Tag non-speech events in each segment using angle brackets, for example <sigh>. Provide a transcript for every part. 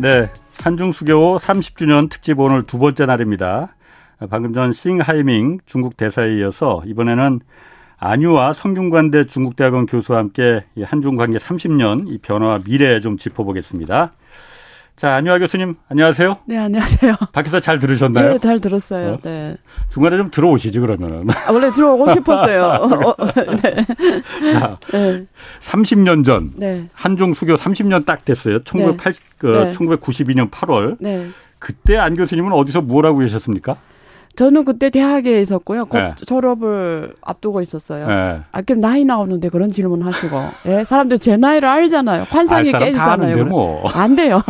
네. 한중수교 30주년 특집 오늘 두 번째 날입니다. 방금 전 싱하이밍 중국 대사에 이어서 이번에는 안유와 성균관대 중국대학원 교수와 함께 한중 관계 30년 이 변화와 미래 좀 짚어보겠습니다. 자, 안유아 교수님, 안녕하세요. 네, 안녕하세요. <laughs> 밖에서 잘 들으셨나요? 네, 잘 들었어요. 어? 네. 중간에 좀 들어오시지, 그러면은. <laughs> 아, 원래 들어오고 <laughs> 싶었어요. 어, 어, 네. 자, 네. 30년 전. 네. 한중 수교 30년 딱 됐어요. 1980, 그, 네. 1992년 8월. 네. 그때 안 교수님은 어디서 뭘 하고 계셨습니까? 저는 그때 대학에 있었고요. 곧 네. 졸업을 앞두고 있었어요. 네. 아, 그럼 나이 나오는데 그런 질문 하시고. 예, 사람들 제 나이를 알잖아요. 환상이 깨지잖아요. 뭐. 안 돼요.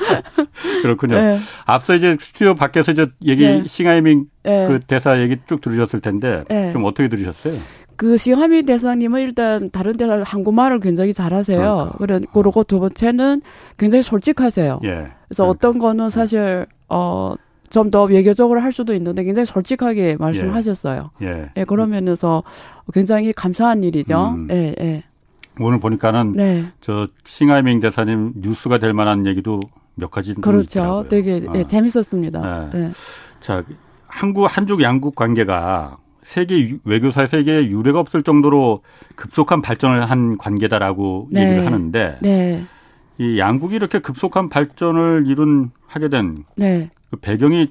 <laughs> 그렇군요. 네. 앞서 이제 스튜디오 밖에서 이제 얘기, 네. 싱하이밍 네. 그 대사 얘기 쭉 들으셨을 텐데 네. 좀 어떻게 들으셨어요? 그 시하미 대사님은 일단 다른 대사 한국말을 굉장히 잘하세요. 그러니까. 그리고 두 번째는 굉장히 솔직하세요. 예. 그래서 그러니까. 어떤 거는 사실 어 좀 더 외교적으로 할 수도 있는데 굉장히 솔직하게 말씀하셨어요. 예. 예. 예 그런 면에서 굉장히 감사한 일이죠. 음. 예, 예. 오늘 보니까는 네. 저 싱하이밍 대사님 뉴스가 될 만한 얘기도 몇 가지 그렇죠. 있더라고요. 되게 예, 어. 재밌었습니다. 네. 예. 자, 한국 한중 양국 관계가 세계 외교사의 세계에 유례가 없을 정도로 급속한 발전을 한 관계다라고 네. 얘기를 하는데 네. 이 양국이 이렇게 급속한 발전을 이룬 하게 된 네. 그 배경이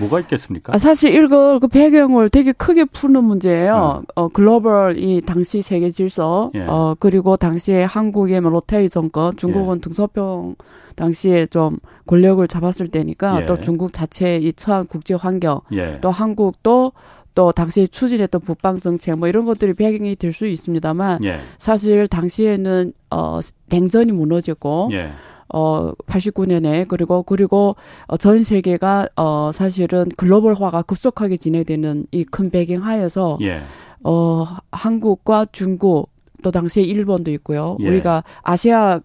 뭐가 있겠습니까? 아, 사실 이걸 그 배경을 되게 크게 푸는 문제예요. 음. 어, 글로벌 이 당시 세계 질서, 예. 어, 그리고 당시에 한국의 뭐 로테이 정권, 중국은 예. 등소평 당시에 좀 권력을 잡았을 때니까 예. 또 중국 자체 이 처한 국제 환경, 예. 또 한국도 또 당시에 추진했던 북방 정책 뭐 이런 것들이 배경이 될 수 있습니다만 예. 사실 당시에는 어 냉전이 무너졌고 예. 어 89년에 그리고 그리고 어, 전 세계가 어 사실은 글로벌화가 급속하게 진행되는 이 큰 배경 하에서 예. 어 한국과 중국 또 당시에 일본도 있고요. 예. 우리가 아시아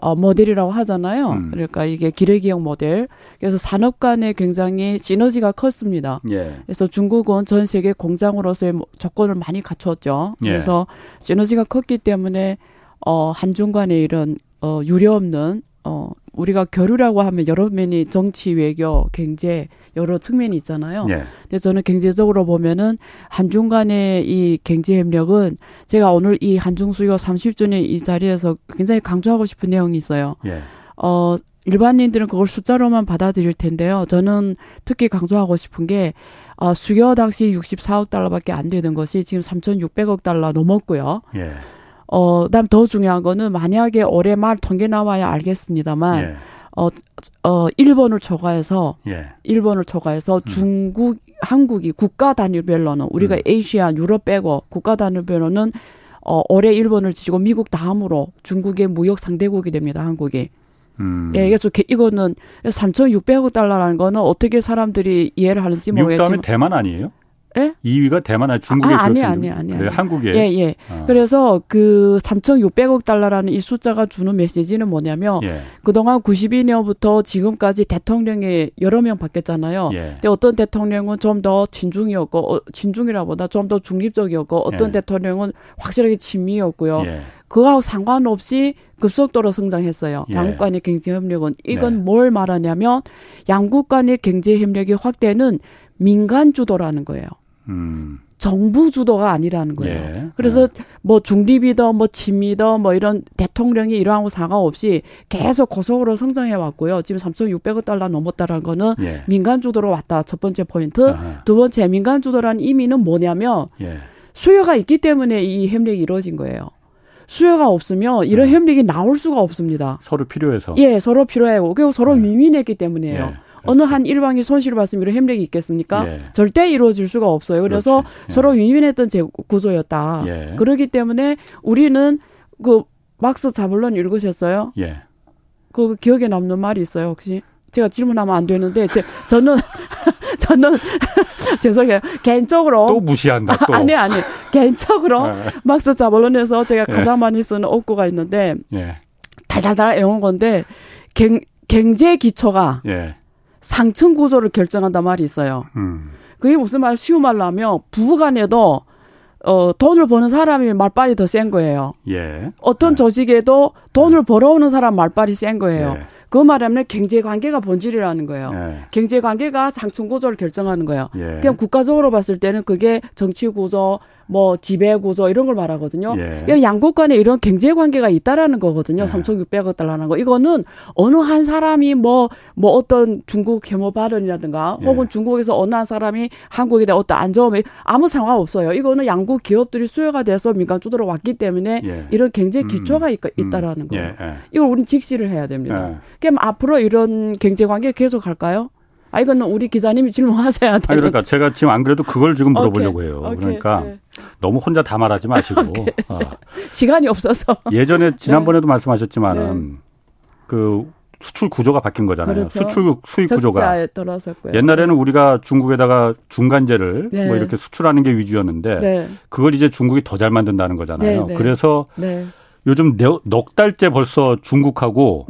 어, 모델이라고 하잖아요. 음. 그러니까 이게 기레기형 모델. 그래서 산업 간에 굉장히 시너지가 컸습니다. 예. 그래서 중국은 전 세계 공장으로서의 뭐 조건을 많이 갖췄죠. 예. 그래서 시너지가 컸기 때문에 어, 한중 간에 이런 어, 유례 없는 어, 우리가 교류라고 하면 여러 면이 정치, 외교, 경제 여러 측면이 있잖아요. 예. 근데 저는 경제적으로 보면은 한중 간의 이 경제 협력은 제가 오늘 이 한중 수요 30주년 이 자리에서 굉장히 강조하고 싶은 내용이 있어요. 예. 어, 일반인들은 그걸 숫자로만 받아들일 텐데요. 저는 특히 강조하고 싶은 게 어, 수요 당시 64억 달러밖에 안 되는 것이 지금 3,600억 달러 넘었고요. 예. 어, 그다음 더 중요한 거는 만약에 올해 말 통계 나와야 알겠습니다만 예. 어, 어, 일본을 초과해서 예. 일본을 초과해서 음. 중국 한국이 국가 단위별로는 우리가 음. 에이시아 유럽 빼고 국가 단위별로는 어, 올해 일본을 지지고 미국 다음으로 중국의 무역 상대국이 됩니다. 한국이. 음. 예, 그래서 이거는 3,600억 달러라는 거는 어떻게 사람들이 이해를 하는지 모르겠지만 미국 다음에 대만 아니에요? 예? 2위가 대만 아니 중국의 아, 아니 아니 아니 아니. 한국에. 예, 예. 어. 그래서 그 3,600억 달러라는 이 숫자가 주는 메시지는 뭐냐면 예. 그동안 92년부터 지금까지 대통령이 여러 명 바뀌었잖아요. 예. 근데 어떤 대통령은 좀더 친중이었고 어, 친중이라보다 좀 더 중립적이었고 어떤 예. 대통령은 확실하게 친미였고요. 예. 그하고 상관없이 급속도로 성장했어요. 예. 양국 간의 경제 협력은 이건 네. 뭘 말하냐면 양국 간의 경제 협력의 확대는 민간 주도라는 거예요. 음. 정부 주도가 아니라는 거예요. 예. 그래서 예. 뭐 중립이더 뭐 친미더 뭐 이런 대통령이 이러한 상관없이 계속 고속으로 성장해 왔고요. 지금 3,600억 달러 넘었다라는 거는 예. 민간 주도로 왔다. 첫 번째 포인트. 아하. 두 번째 민간 주도라는 의미는 뭐냐면 예. 수요가 있기 때문에 이 협력이 이루어진 거예요. 수요가 없으면 이런 네. 협력이 나올 수가 없습니다. 서로 필요해서. 예, 서로 필요해요. 그리고 서로 네. 윈윈했기 때문이에요. 예. 어느 한 일방이 손실을 봤으면 이런 협력이 있겠습니까? 예. 절대 이루어질 수가 없어요. 그래서 예. 서로 윈윈했던 제 구조였다. 예. 그렇기 때문에 우리는 그 막스 자블론 읽으셨어요? 예. 그 기억에 남는 말이 있어요, 혹시? 제가 질문하면 안 되는데, 제, 저는, <laughs> 저는, <laughs> 죄송해요. 개인적으로. 또 무시한다, 또. 아, <laughs> 아니, 아니. 개인적으로, 네. 막스 자블론에서 제가 예. 가장 많이 쓰는 어구가 있는데, 예. 달달달 애온 건데, 경, 경제 기초가, 예. 상층 구조를 결정한단 말이 있어요. 음. 그게 무슨 말, 쉬운 말로 하면 부부간에도 어, 돈을 버는 사람이 말빨이 더 센 거예요. 예. 어떤 네. 조직에도 돈을 벌어오는 사람 말빨이 센 거예요. 예. 그 말하면 경제 관계가 본질이라는 거예요. 예. 경제 관계가 상층 구조를 결정하는 거예요. 예. 그냥 국가적으로 봤을 때는 그게 정치 구조, 뭐 지배 구조 이런 걸 말하거든요. 예. 양국 간에 이런 경제 관계가 있다라는 거거든요. 예. 3,600억 달러라는 거. 이거는 어느 한 사람이 뭐뭐 뭐 어떤 중국 혐오 발언이라든가 예. 혹은 중국에서 어느 한 사람이 한국에 대한 어떤 안 좋음이 아무 상관 없어요. 이거는 양국 기업들이 수요가 돼서 민간 주도로 왔기 때문에 예. 이런 경제 음. 기초가 음. 있, 다라는 거예요. 예, 이걸 우리는 직시를 해야 됩니다. 그럼 앞으로 이런 경제 관계 계속 할까요? 아 이거는 우리 기자님이 질문하셔야 돼요. 그러니까 제가 지금 안 그래도 그걸 지금 물어보려고 해요. 오케이, 그러니까 네. 너무 혼자 다 말하지 마시고 어. <laughs> 시간이 없어서 예전에 지난번에도 네. 말씀하셨지만은 네. 그 수출 구조가 바뀐 거잖아요. 그렇죠. 수출 수입 구조가 옛날에는 우리가 중국에다가 중간재를 네. 뭐 이렇게 수출하는 게 위주였는데 네. 그걸 이제 중국이 더 잘 만든다는 거잖아요. 네, 네. 그래서 네. 요즘 넉 달째 벌써 중국하고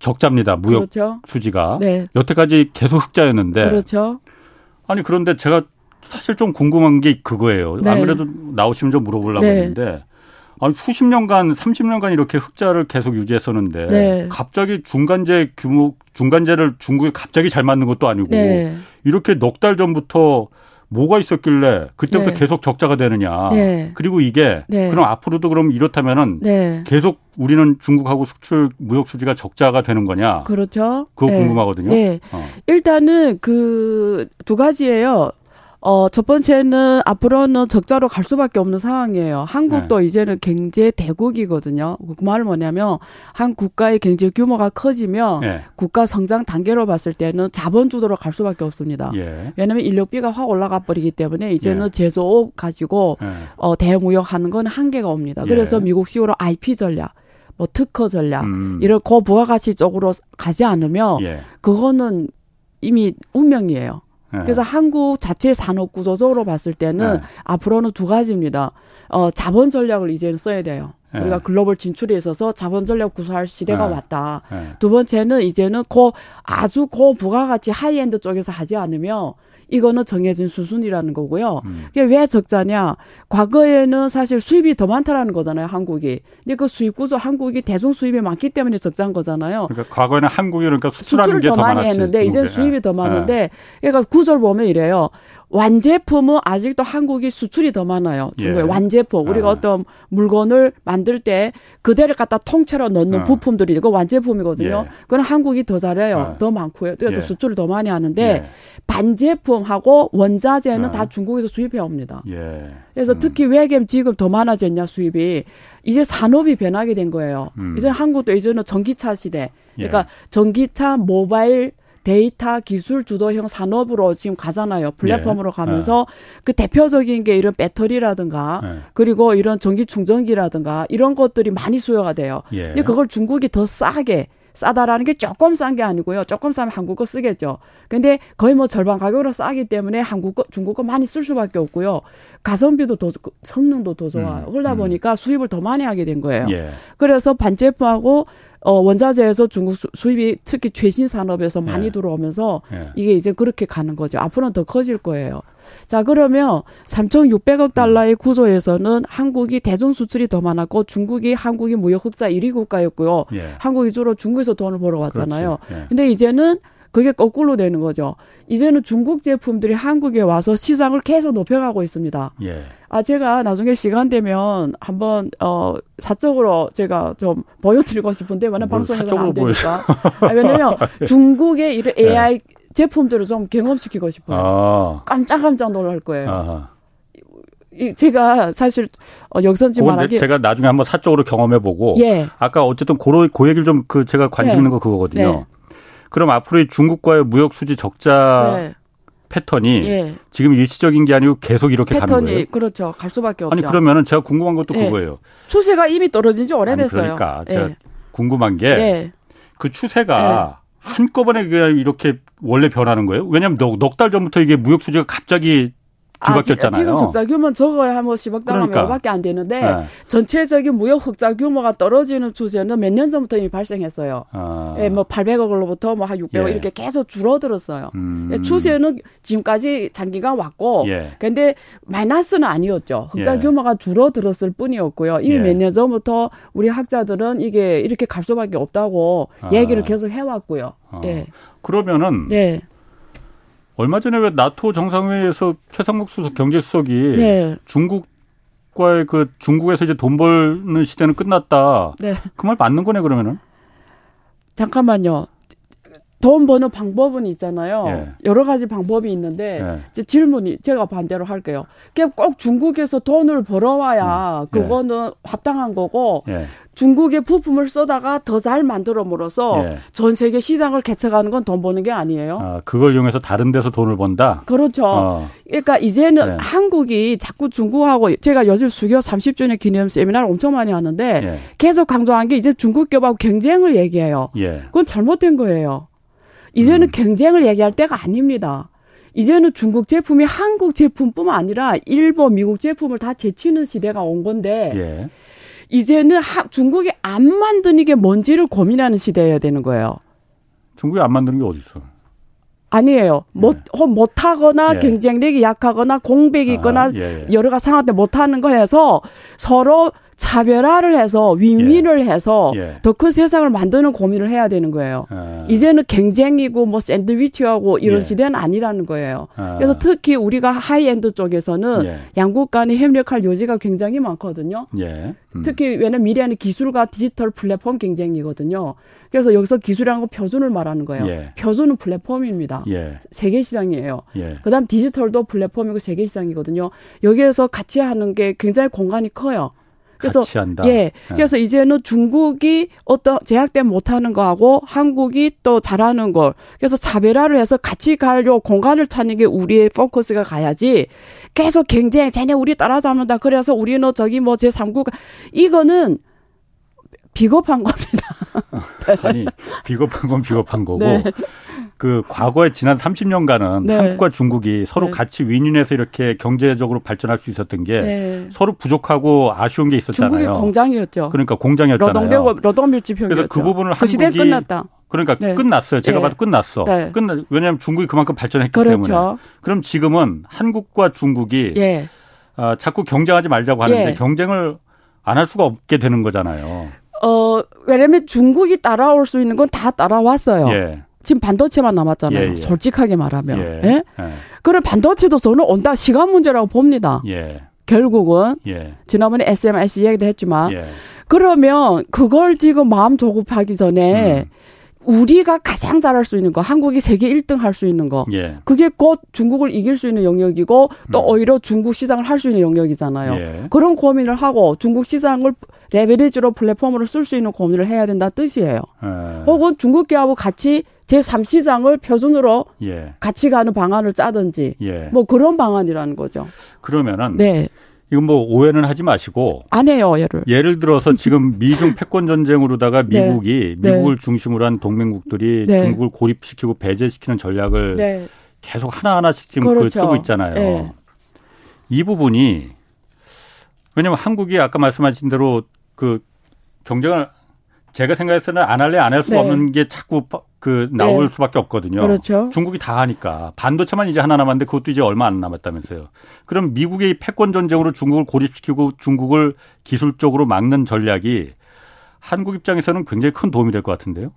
적자입니다. 무역 그렇죠. 수지가 네. 여태까지 계속 흑자였는데 그렇죠. 아니 그런데 제가 사실 좀 궁금한 게 그거예요. 네. 아무래도 나오시면 좀 물어보려고 네. 했는데 아니 수십 년간 30년간 이렇게 흑자를 계속 유지했었는데 네. 갑자기 중간재 규모 중간재를 중국에 갑자기 잘 맞는 것도 아니고 네. 이렇게 넉 달 전부터 뭐가 있었길래 그때부터 네. 계속 적자가 되느냐. 네. 그리고 이게 네. 그럼 앞으로도 그럼 이렇다면은 네. 계속 우리는 중국하고 수출 무역 수지가 적자가 되는 거냐. 그렇죠. 그거 네. 궁금하거든요. 네. 어. 일단은 그 두 가지예요. 어, 첫 번째는 앞으로는 적자로 갈 수밖에 없는 상황이에요. 한국도 네. 이제는 경제 대국이거든요. 그 말은 뭐냐면 한 국가의 경제 규모가 커지면 네. 국가 성장 단계로 봤을 때는 자본 주도로 갈 수밖에 없습니다. 예. 왜냐하면 인력비가 확 올라가 버리기 때문에 이제는 예. 제조업 가지고 예. 어, 대무역하는 건 한계가 옵니다. 그래서 예. 미국식으로 IP 전략 뭐 특허 전략 음. 이런 고부가가치 쪽으로 가지 않으면 예. 그거는 이미 운명이에요. 네. 그래서 한국 자체 산업 구조적으로 봤을 때는 네. 앞으로는 두 가지입니다. 어, 자본 전략을 이제는 써야 돼요. 네. 우리가 글로벌 진출에 있어서 자본 전략 구사할 시대가 네. 왔다. 네. 두 번째는 이제는 고 아주 고 부가가치 하이엔드 쪽에서 하지 않으면 이거는 정해진 수순이라는 거고요. 음. 이게 왜 적자냐? 과거에는 사실 수입이 더 많다라는 거잖아요, 한국이. 근데 그 수입 구조 한국이 대중 수입이 많기 때문에 적자인 거잖아요. 그러니까 과거에는 한국이 그러니까 수출하는 게더 많이 했는데 이제 수입이 더 많은데 네. 그러니까 구조를 보면 이래요. 완제품은 아직도 한국이 수출이 더 많아요. 중국에 예. 완제품. 우리가 아. 어떤 물건을 만들 때 그대를 갖다 통째로 넣는 아. 부품들이 그 완제품이거든요. 예. 그건 한국이 더 잘해요. 아. 더 많고요. 그래서 예. 수출을 더 많이 하는데 예. 반제품하고 원자재는 아. 다 중국에서 수입해 옵니다. 예. 그래서 음. 특히 왜게 지금 더 많아졌냐 수입이 이제 산업이 변하게 된 거예요. 음. 이제 한국도 이제는 전기차 시대. 그러니까 예. 전기차 모바일 데이터 기술 주도형 산업으로 지금 가잖아요. 플랫폼으로 예. 가면서 예. 그 대표적인 게 이런 배터리라든가 예. 그리고 이런 전기 충전기라든가 이런 것들이 많이 수요가 돼요. 예. 근데 그걸 중국이 더 싸게 싸다라는 게 조금 싼 게 아니고요. 조금 싸면 한국 거 쓰겠죠. 근데 거의 뭐 절반 가격으로 싸기 때문에 한국 거, 중국 거 많이 쓸 수밖에 없고요. 가성비도 더, 성능도 더 좋아요. 음, 그러다 음. 보니까 수입을 더 많이 하게 된 거예요. 예. 그래서 반제품하고 어, 원자재에서 중국 수, 입이 특히 최신 산업에서 많이 예. 들어오면서 예. 이게 이제 그렇게 가는 거죠. 앞으로는 더 커질 거예요. 자, 그러면 3,600억 달러의 구조에서는 한국이 대중 수출이 더 많았고 중국이 한국이 무역 흑자 1위 국가였고요. 예. 한국이 주로 중국에서 돈을 벌어 왔잖아요. 예. 근데 이제는 그게 거꾸로 되는 거죠. 이제는 중국 제품들이 한국에 와서 시장을 계속 높여가고 있습니다. 예. 아 제가 나중에 시간 되면 한번 어 사적으로 제가 좀 보여드리고 싶은데 만약 방송에서 안 되니까. 아, 왜냐면 <laughs> 예. 중국의 이런 AI 예. 제품들을 좀 경험시키고 싶어요. 아. 깜짝깜짝 놀랄 거예요. 아하. 제가 사실 어, 여기서 말하기 제가 나중에 한번 사적으로 경험해 보고 예. 아까 어쨌든 고로 그 얘기를 좀 그 제가 관심 예. 있는 거 그거거든요. 네. 그럼 앞으로 중국과의 무역 수지 적자 네. 패턴이 예. 지금 일시적인 게 아니고 계속 이렇게 패턴이, 가는 거예요. 그렇죠. 갈 수밖에 없죠. 아니 그러면은 제가 궁금한 것도 예. 그거예요. 추세가 이미 떨어진 지 오래됐어요. 그러니까 제가 예. 궁금한 게그 예. 추세가 한꺼번에 이렇게 원래 변하는 거예요? 왜냐하면 넉 달 전부터 이게 무역 수지가 갑자기 뒤바뀌었잖아요. 지금 적자 규모는 적어야 한뭐 10억 달러 그러니까. 밖에 안 되는데 네. 전체적인 무역 흑자 규모가 떨어지는 추세는 몇 년 전부터 이미 발생했어요. 아. 예, 뭐 800억으로부터 뭐 한 600억 예. 이렇게 계속 줄어들었어요. 음. 예, 추세는 지금까지 장기간 왔고 예. 근데 마이너스는 아니었죠. 흑자 예. 규모가 줄어들었을 뿐이었고요. 이미 예. 몇년 전부터 우리 학자들은 이게 이렇게 갈 수밖에 없다고 아. 얘기를 계속 해왔고요. 아. 예. 그러면은 네. 얼마 전에 왜 나토 정상회의에서 최상목 수석 경제수석이 네. 중국과의 그 중국에서 이제 돈 벌는 시대는 끝났다. 네. 그 말 맞는 거네 그러면은? 잠깐만요. 돈 버는 방법은 있잖아요. 예. 여러 가지 방법이 있는데 예. 이제 질문이 제가 반대로 할게요. 꼭 중국에서 돈을 벌어와야 음. 예. 그거는 합당한 거고 예. 중국의 부품을 써다가 더 잘 만들어물어서 예. 전 세계 시장을 개척하는 건 돈 버는 게 아니에요. 아, 그걸 이용해서 다른 데서 돈을 번다. 그렇죠. 어. 그러니까 이제는 예. 한국이 자꾸 중국하고 제가 요즘 수교 30주년 기념 세미나를 엄청 많이 하는데 계속 강조한 게 이제 중국 기업하고 경쟁을 얘기해요. 그건 잘못된 거예요. 이제는 음. 경쟁을 얘기할 때가 아닙니다. 이제는 중국 제품이 한국 제품뿐만 아니라 일본, 미국 제품을 다 제치는 시대가 온 건데 예. 이제는 하, 중국이 안 만드는 게 뭔지를 고민하는 시대여야 되는 거예요. 중국이 안 만드는 게 어디 있어? 아니에요. 못, 예. 못하거나 예. 경쟁력이 약하거나 공백이 있거나 아. 여러 가지 상황 때 못하는 거 해서 서로 차별화를 해서 win-win을 예. 해서 예. 더큰 세상을 만드는 고민을 해야 되는 거예요. 아. 이제는 경쟁이고 뭐 샌드위치하고 이런 예. 시대는 아니라는 거예요. 아. 그래서 특히 우리가 하이엔드 쪽에서는 예. 양국 간에 협력할 여지가 굉장히 많거든요. 예. 음. 특히 왜냐면 미래에는 기술과 디지털 플랫폼 경쟁이거든요. 그래서 여기서 기술이라는 건 표준을 말하는 거예요. 예. 표준은 플랫폼입니다. 세계 시장이에요. 그다음 디지털도 플랫폼이고 세계 시장이거든요. 여기에서 같이 하는 게 굉장히 공간이 커요. 그래서 예, 네. 그래서 이제는 중국이 어떤 제약 때문에 못하는 거하고 한국이 또 잘하는 걸 그래서 차별화를 해서 같이 가려 공간을 찾는 게 우리의 포커스가 가야지 계속 경쟁 쟤네 우리 따라잡는다 그래서 우리는 저기 뭐 제3국 이거는 비겁한 겁니다. <laughs> 아니 비겁한 건 비겁한 거고 네. 그 과거에 지난 30년간은 네. 한국과 중국이 서로 네. 같이 윈윈해서 이렇게 경제적으로 발전할 수 있었던 게 네. 서로 부족하고 아쉬운 게 있었잖아요. 중국이 공장이었죠. 그러니까 공장이었잖아요. 노동, 노동밀집형이었죠. 그래서 그 부분을 그 한국이 끝났다. 그러니까 네. 끝났어요. 제가 네. 봐도 끝났어. 네. 끝나 왜냐하면 중국이 그만큼 발전했기 그렇죠. 때문에. 그럼 지금은 한국과 중국이 예. 아, 자꾸 경쟁하지 말자고 하는데 예. 경쟁을 안 할 수가 없게 되는 거잖아요. 어, 왜냐면 중국이 따라올 수 있는 건 다 따라왔어요. 예. 지금 반도체만 남았잖아요. 예, 예. 솔직하게 말하면. 예. 예? 예. 그럼 반도체도 저는 온다 시간 문제라고 봅니다. 예. 결국은 예. 지난번에 SMIC 이야기도 했지만 예. 그러면 그걸 지금 마음 조급하기 전에 음. 우리가 가장 잘할 수 있는 거, 한국이 세계 1등 할 수 있는 거. 예. 그게 곧 중국을 이길 수 있는 영역이고 또 음. 오히려 중국 시장을 할 수 있는 영역이잖아요. 예. 그런 고민을 하고 중국 시장을 레버리지로 플랫폼으로 쓸 수 있는 고민을 해야 된다 뜻이에요. 예. 혹은 중국 기업하고 같이 제3시장을 표준으로 예. 같이 가는 방안을 짜든지 예. 뭐 그런 방안이라는 거죠. 그러면은 네. 이건 뭐 오해는 하지 마시고 안 해요 예를 예를 들어서 지금 <laughs> 미중 패권 전쟁으로다가 네. 미국이 네. 미국을 네. 중심으로 한 동맹국들이 네. 중국을 고립시키고 배제시키는 전략을 네. 계속 하나 하나씩 지금 그 그렇죠. 그 뜨고 있잖아요. 네. 이 부분이 왜냐하면 한국이 아까 말씀하신 대로 그 경쟁을 제가 생각했을 때는 안 할래 안 할 수 없는 게 자꾸 그 나올 네. 수밖에 없거든요. 그렇죠. 중국이 다 하니까 반도체만 이제 하나 남았는데 그것도 이제 얼마 안 남았다면서요. 그럼 미국의 패권 전쟁으로 중국을 고립시키고 중국을 기술적으로 막는 전략이 한국 입장에서는 굉장히 큰 도움이 될 것 같은데요.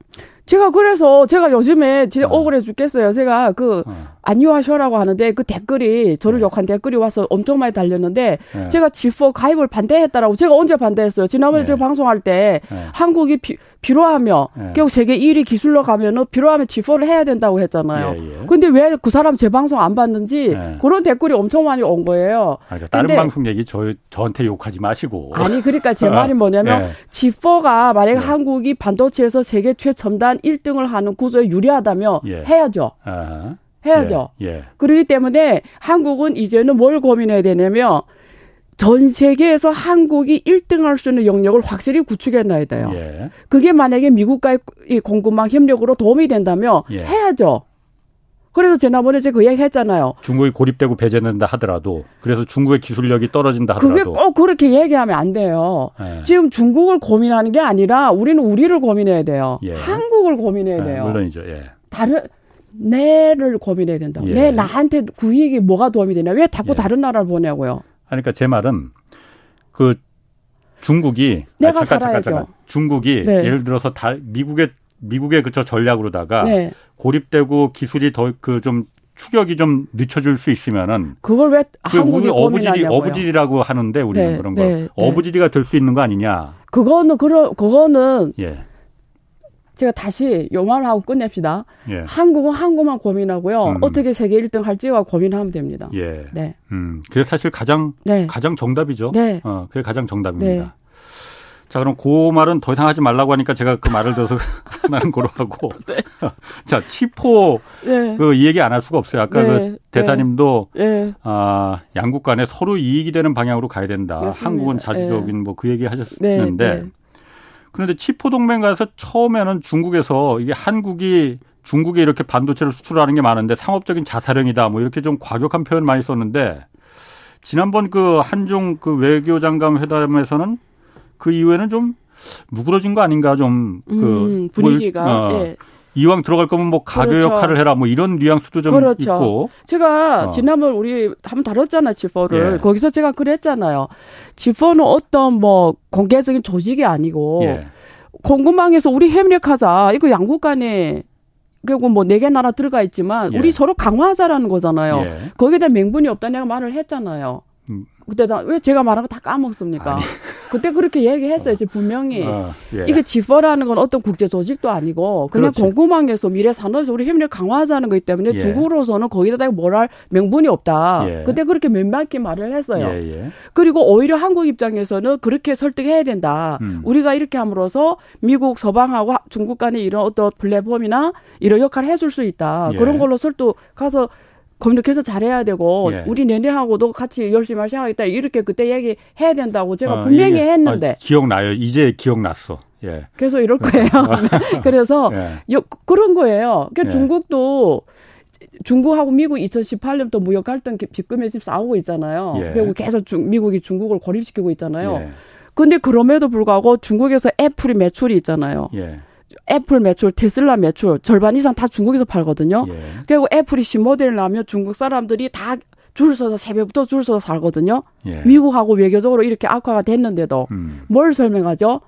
제가 그래서 제가 요즘에 제 어. 억울해 죽겠어요. 제가 그 어. 안유하셔라고 하는데 그 댓글이 저를 네. 욕한 댓글이 와서 엄청 많이 달렸는데 네. 제가 G4 가입을 반대했다라고 제가 언제 반대했어요. 지난번에 네. 제가 방송할 때 네. 한국이 비, 필요하며 네. 결국 세계 1위 기술로 가면은 필요하면 G4를 해야 된다고 했잖아요. 예, 예. 근데 왜 그 사람 제 방송 안 봤는지 네. 그런 댓글이 엄청 많이 온 거예요. 아, 그러니까 다른 방송 얘기 저 저한테 욕하지 마시고. 아니 그러니까 제 말이 뭐냐면 <laughs> G4가 만약 에 한국이 반도체에서 세계 최첨단 한 1등을 하는 구조에 유리하다며 예. 해야죠. 아 해야죠. 예. 예. 그렇기 때문에 한국은 이제는 뭘 고민해야 되냐면 전 세계에서 한국이 1등 할 수 있는 영역을 확실히 구축해 놔야 돼요. 예. 그게 만약에 미국과의 공급망 협력으로 도움이 된다면 예. 해야죠. 그래서 지난번에 제가 그 얘기 했잖아요. 중국이 고립되고 배제된다 하더라도 그래서 중국의 기술력이 떨어진다 하더라도 그게 꼭 그렇게 얘기하면 안 돼요. 네. 지금 중국을 고민하는 게 아니라 우리는 우리를 고민해야 돼요. 예. 한국을 고민해야 돼요. 네, 물론이죠. 예. 다른 내를 고민해야 된다고. 예. 내 나한테 그 이익이 뭐가 도움이 되냐? 왜 자꾸 예. 다른 나라를 보냐고요. 그러니까 제 말은 그 중국이 내가 아, 잠깐, 살아야죠. 잠깐, 잠깐. 중국이 네. 예를 들어서 다 미국의 미국의 그저 전략으로다가 네. 고립되고 기술이 더 그 좀 추격이 좀 늦춰질 수 있으면은 그걸 왜그 한국이 어부질이 어부질이라고 하는데 우리는 네, 그런 거 네, 네. 어부질이가 될 수 있는 거 아니냐? 그거는 그러 그거는 예. 제가 다시 요 말을 하고 끝냅시다. 예. 한국은 한국만 고민하고요. 음. 어떻게 세계 1등 할지와 고민하면 됩니다. 예. 네. 음, 그게 사실 가장 네. 가장 정답이죠. 네. 어, 그게 가장 정답입니다. 네. 자, 그럼 그 말은 더 이상 하지 말라고 하니까 제가 그 말을 들어서 하나는 고로 하고. 네. <laughs> 자, 치포 네. 그이 얘기 안 할 수가 없어요. 아까 네. 그 대사님도 네. 아, 양국 간에 서로 이익이 되는 방향으로 가야 된다. 맞습니다. 한국은 자주적인 네. 뭐그 얘기 하셨는데 네, 그런데 치포 동맹 가서 처음에는 중국에서 이게 한국이 중국에 이렇게 반도체를 수출하는 게 많은데 상업적인 자사령이다 뭐 이렇게 좀 과격한 표현 많이 썼는데 지난번 그 한중 그 외교장관 회담에서는 그 이후에는 좀 누그러진 거 아닌가 좀그 음, 분위기가 뭐, 어, 예. 이왕 들어갈 거면 뭐 가교 그렇죠. 역할을 해라 뭐 이런 뉘앙스도 좀 그렇죠. 있고. 제가 어. 지난번 우리 한번 다뤘잖아 지퍼를 예. 거기서 제가 그랬잖아요. 지퍼는 어떤 뭐 공개적인 조직이 아니고 예. 공급망에서 우리 협력하자 이거 양국 간에 그리고 뭐네 개 나라 들어가 있지만 예. 우리 서로 강화하자라는 거잖아요. 예. 거기에 대한 명분이 없다 내가 말을 했잖아요. 음. 그때 왜 제가 말한 거 다 까먹습니까? 그때 그렇게 얘기했어요. 제 분명히 어, 예. 이게 지퍼라는 건 어떤 국제 조직도 아니고 그냥 그렇지. 공급망에서 미래 산업에서 우리 협력 강화하자는 거기 때문에 예. 중국으로서는 거기다 뭘할 명분이 없다. 예. 그때 그렇게 맨맞게 말을 했어요. 예, 예. 그리고 오히려 한국 입장에서는 그렇게 설득해야 된다. 음. 우리가 이렇게 함으로써 미국 서방하고 중국 간에 이런 어떤 플랫폼이나 이런 역할을 해줄 수 있다. 예. 그런 걸로 설득 가서 검역해서 잘해야 되고 예. 우리 내내하고도 같이 열심히 하셔야겠다 이렇게 그때 얘기해야 된다고 제가 어, 분명히 예. 했는데 아, 기억나요 이제 기억났어 예. 계속 이럴 거예요 <laughs> 그래서 예. 그런 거예요 그러니까 예. 중국도 중국하고 미국 2018년부터 무역 갈등 비금에 지금 싸우고 있잖아요 예. 그리고 계속 중, 미국이 중국을 고립시키고 있잖아요 예. 근데 그럼에도 불구하고 중국에서 애플이 매출이 있잖아요 애플 매출, 테슬라 매출 절반 이상 다 중국에서 팔거든요. 예. 그리고 애플이 신모델을 나면 중국 사람들이 다 줄 서서 새벽부터 줄 서서 살거든요. 예. 미국하고 외교적으로 이렇게 악화가 됐는데도 음. 뭘 설명하죠?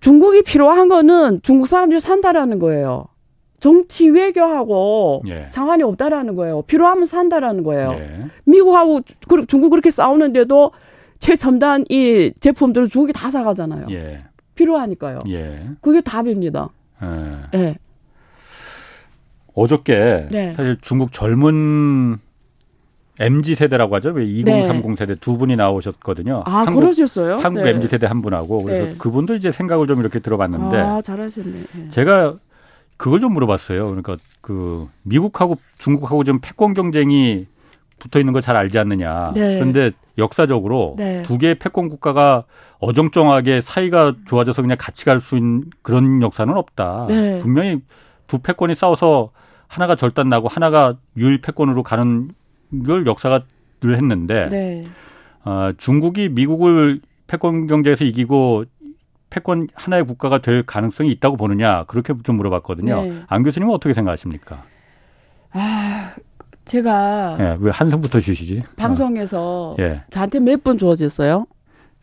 중국이 필요한 거는 중국 사람들이 산다라는 거예요. 정치 외교하고 예. 상관이 없다라는 거예요. 필요하면 산다라는 거예요. 예. 미국하고 중국 그렇게 싸우는데도 최첨단 이 제품들을 중국이 다 사가잖아요. 예. 필요하니까요. 예. 그게 답입니다. 예. 예. 어저께 네. 사실 중국 젊은 MZ 세대라고 하죠. 왜 2030 네. 세대 두 분이 나오셨거든요. 아, 한국, 그러셨어요? 한국 네. MZ 세대 한 분하고 그래서 네. 그분도 이제 생각을 좀 이렇게 들어봤는데 아, 잘하셨네. 네. 제가 그걸 좀 물어봤어요. 그러니까 그 미국하고 중국하고 좀 패권 경쟁이 붙어 있는 거 잘 알지 않느냐. 네. 그런데 역사적으로 네. 두 개의 패권 국가가 어정쩡하게 사이가 좋아져서 그냥 같이 갈 수 있는 그런 역사는 없다. 네. 분명히 두 패권이 싸워서 하나가 절단 나고 하나가 유일 패권으로 가는 걸 역사가 늘 했는데 네. 어, 중국이 미국을 패권 경제에서 이기고 패권 하나의 국가가 될 가능성이 있다고 보느냐 그렇게 좀 물어봤거든요. 네. 안 교수님은 어떻게 생각하십니까? 아 제가 예, 왜 한성부터 주시지? 방송에서 어. 예. 저한테 몇 분 주어졌어요?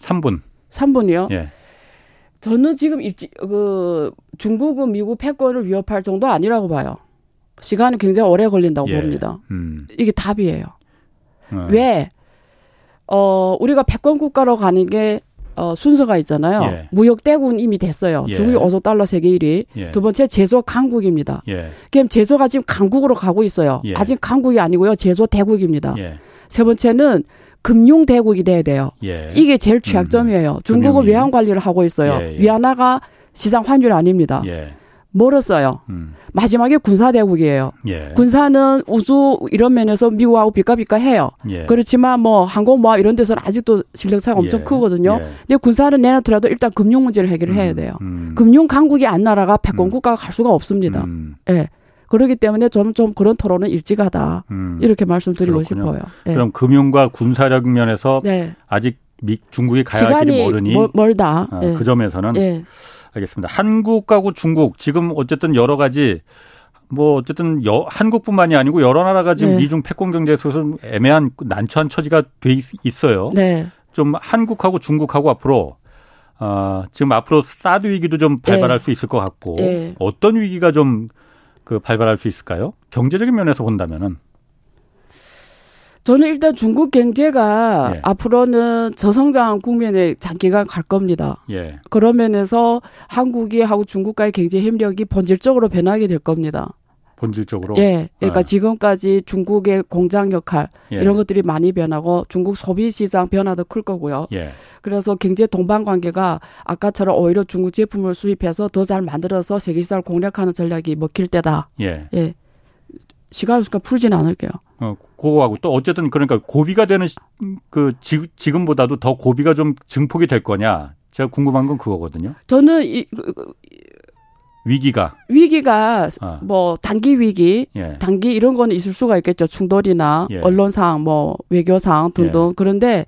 3분. 3분이요? 예. 저는 지금 일지, 그 중국은 미국 패권을 위협할 정도 아니라고 봐요. 시간이 굉장히 오래 걸린다고 예. 봅니다. 음. 이게 답이에요. 어. 왜? 어, 우리가 패권 국가로 가는 게 어, 순서가 있잖아요. 예. 무역 대군 이미 됐어요. 예. 중국이 5조 달러 세계 1위. 예. 두 번째 제조 강국입니다. 예. 그럼 제조가 지금 강국으로 가고 있어요. 예. 아직 강국이 아니고요. 제조 대국입니다. 예. 세 번째는 금융 대국이 돼야 돼요. 예. 이게 제일 취약점이에요. 음. 중국은 외환 관리를 하고 있어요. 위안화가 시장 환율 아닙니다. 멀었어요. 음. 마지막에 군사 대국이에요. 예. 군사는 우주 이런 면에서 미국하고 비까비까 해요. 예. 그렇지만 뭐 항공 모함 이런 데서는 아직도 실력 차가 엄청 예. 크거든요. 예. 근데 군사는 내놓더라도 일단 금융 문제를 해결을 음. 해야 돼요. 음. 금융 강국이 안 나라가 패권 음. 국가가 갈 수가 없습니다. 음. 예. 그렇기 때문에 저는 좀 그런 토론은 일찍하다. 음. 이렇게 말씀드리고 그렇군요. 싶어요. 네. 그럼 금융과 군사력 면에서 네. 아직 미, 중국이 가야 할 길이 멀으니 멀다. 어, 네. 그 점에서는 네. 알겠습니다. 한국하고 중국 지금 어쨌든 여러 가지 뭐 어쨌든 여, 한국뿐만이 아니고 여러 나라가 지금 네. 미중 패권 경제에 있어서 애매한 난처한 처지가 돼 있어요. 네. 좀 한국하고 중국하고 앞으로 어, 지금 앞으로 사드 위기도 좀 발발할 네. 수 있을 것 같고 네. 어떤 위기가 좀 그 발발할 수 있을까요? 경제적인 면에서 본다면은 저는 일단 중국 경제가 예. 앞으로는 저성장 국면에 장기간 갈 겁니다. 예. 그런 면에서 한국이 하고 중국과의 경제 협력이 본질적으로 변하게 될 겁니다. 본질적으로. 예. 그러니까 아. 지금까지 중국의 공장 역할 예. 이런 것들이 많이 변하고 중국 소비 시장 변화도 클 거고요. 예. 그래서 경제 동반 관계가 아까처럼 오히려 중국 제품을 수입해서 더 잘 만들어서 세계 시장을 공략하는 전략이 먹힐 때다. 예. 예. 시간 없으니까 풀지는 않을게요. 어, 그거하고 또 어쨌든 그러니까 고비가 되는 그 지, 지금보다도 더 고비가 좀 증폭이 될 거냐. 제가 궁금한 건 그거거든요. 저는 이, 위기가 위기가 어. 뭐 단기 위기, 예. 단기 이런 거는 있을 수가 있겠죠. 충돌이나 예. 언론상 뭐 외교상 등등. 예. 그런데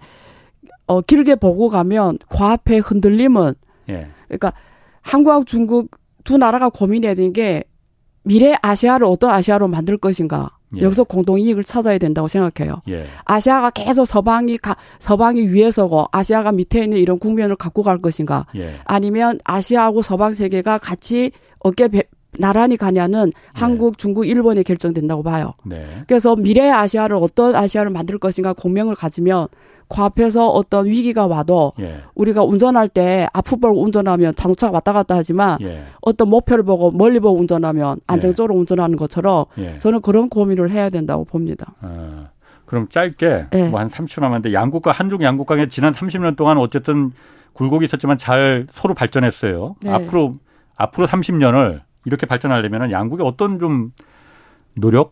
어 길게 보고 가면 과합의 흔들림은 예. 그러니까 한국하고 중국 두 나라가 고민해야 되는 게 미래 아시아를 어떤 아시아로 만들 것인가. 예. 여기서 공동 이익을 찾아야 된다고 생각해요. 예. 아시아가 계속 서방이 가, 서방이 위에서고 아시아가 밑에 있는 이런 국면을 갖고 갈 것인가? 예. 아니면 아시아하고 서방 세계가 같이 어깨 배, 나란히 가냐는 네. 한국, 중국, 일본에 결정된다고 봐요. 네. 그래서 미래 아시아를 어떤 아시아를 만들 것인가 공명을 가지면 그 앞에서 어떤 위기가 와도 예. 우리가 운전할 때 앞을 보고 운전하면 자동차가 왔다 갔다 하지만 예. 어떤 목표를 보고 멀리 보고 운전하면 안정적으로 예. 운전하는 것처럼 예. 저는 그런 고민을 해야 된다고 봅니다. 아, 그럼 짧게 예. 뭐한 30초 남았는데 양국과 한중 양국 간에 지난 30년 동안 어쨌든 굴곡이 있었지만 잘 서로 발전했어요. 네. 앞으로 앞으로 30년을 이렇게 발전하려면 양국의 어떤 좀 노력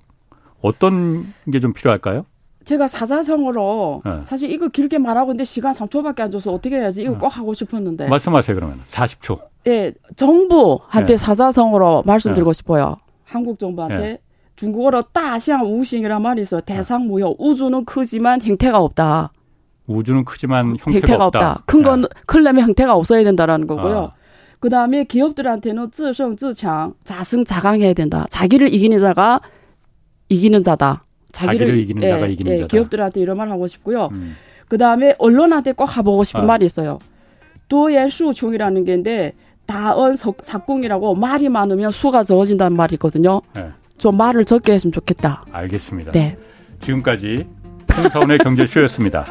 어떤 게 좀 필요할까요? 제가 사자성어로 네. 사실 이거 길게 말하고 있는데 시간 3초밖에 안 줘서 어떻게 해야지 이거 네. 꼭 하고 싶었는데 말씀하세요 그러면 40초. 예, 정부한테 네. 사자성어로 말씀드리고 네. 싶어요. 한국 정부한테 네. 중국어로 따시양 우싱이란 말이 있어요. 대상 무효. 우주는 크지만 형태가 없다. 우주는 크지만 형태가, 형태가 없다. 큰건 네. 클려면 형태가 없어야 된다라는 거고요. 아. 그 다음에 기업들한테는 自胜自强, 자승자강해야 된다. 자기를 이기는 자가 이기는 자다. 자기를, 자기를 이기는 예, 자가 이기는 예, 자다. 기업들한테 이런 말 하고 싶고요. 음. 그 다음에 언론한테 꼭 하보고 싶은 아. 말이 있어요. 도연수중이라는 게인데 다언 사공이라고 말이 많으면 수가 적어진다는 말이 있거든요. 네. 좀 말을 적게 했으면 좋겠다. 알겠습니다. 네. 지금까지 홍사원의 경제쇼였습니다.